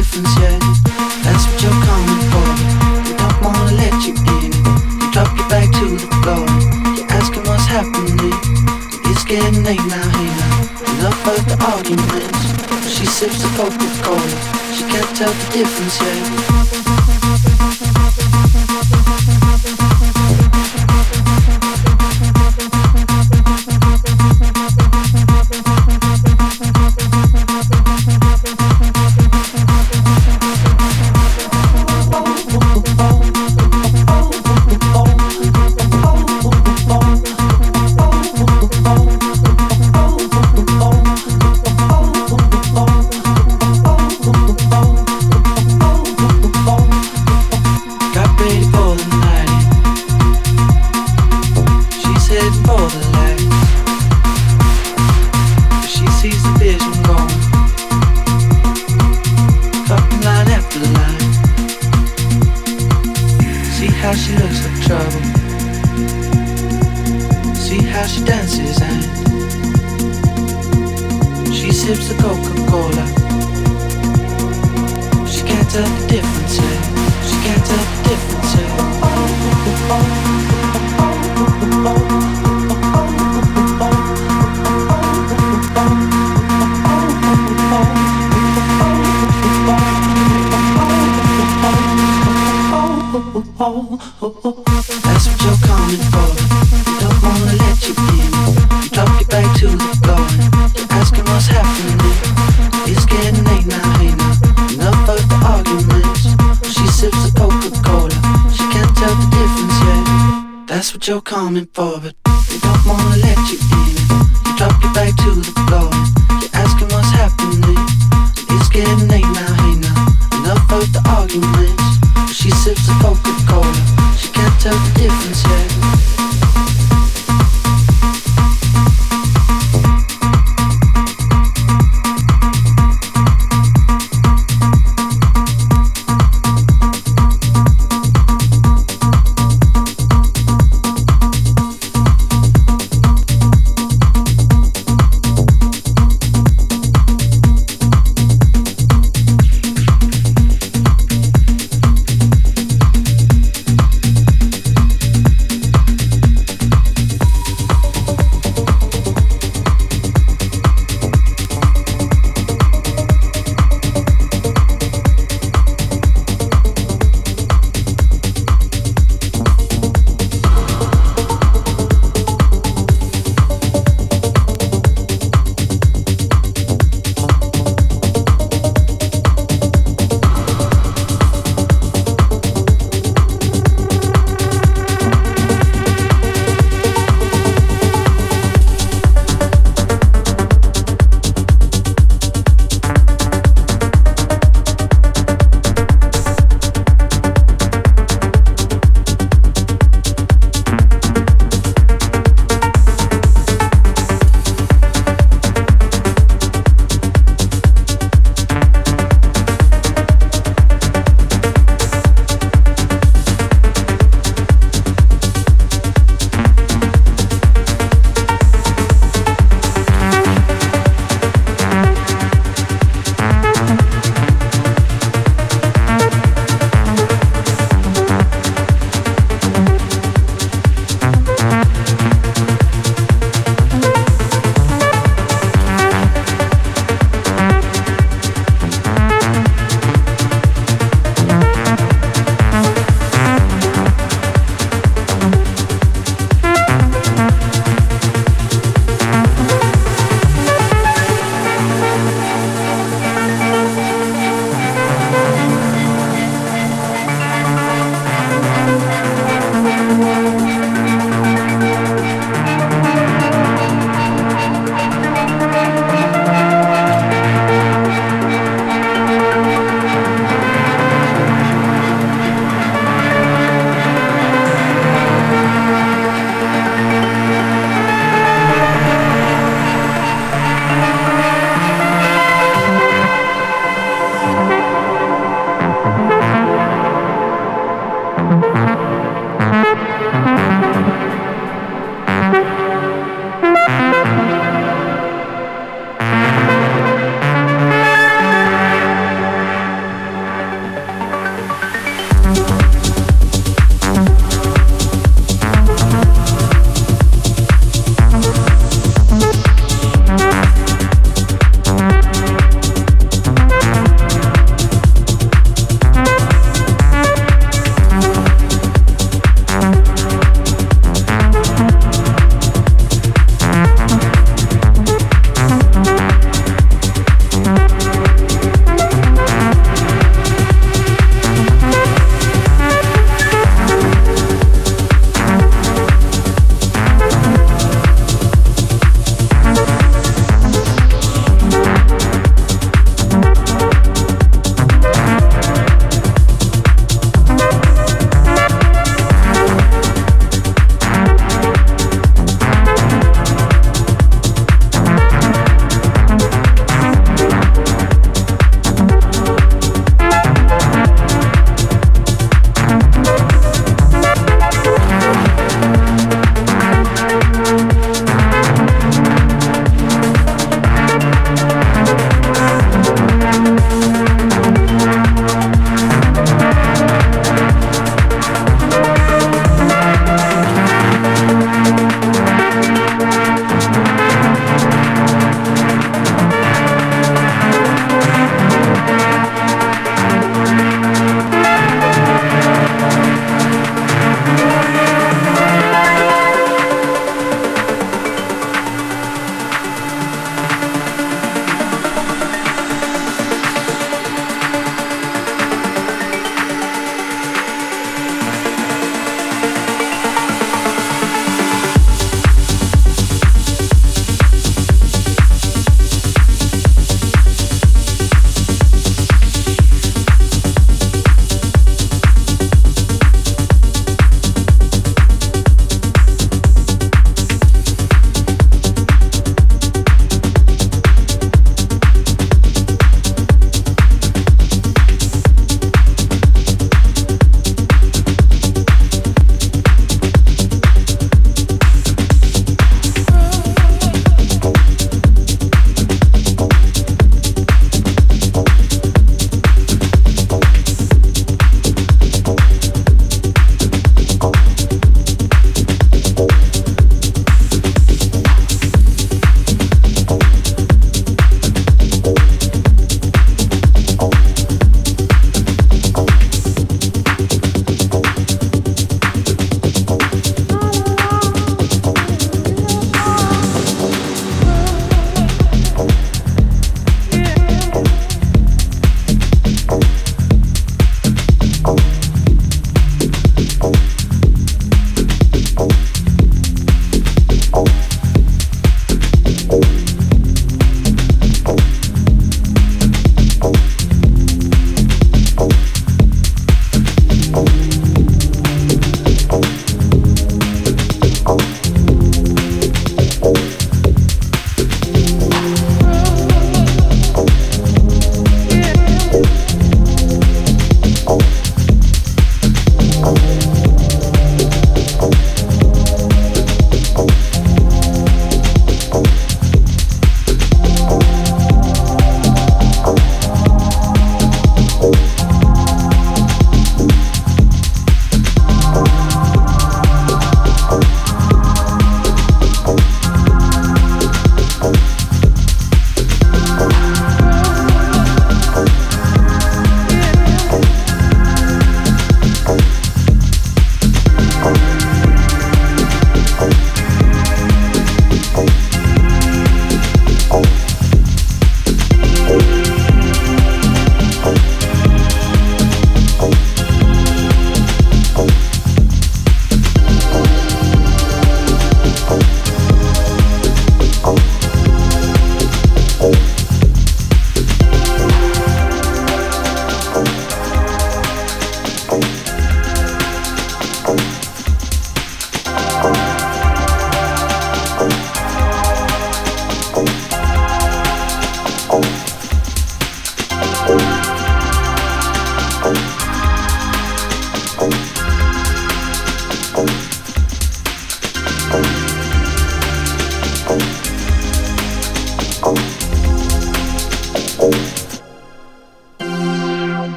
difference. That's what you're coming for. They don't wanna let you in. You drop your back to the floor. You're asking what's happening. It's getting late now Hannah. Enough of the arguments. She sips the Coca-Cola. She can't tell the difference yet.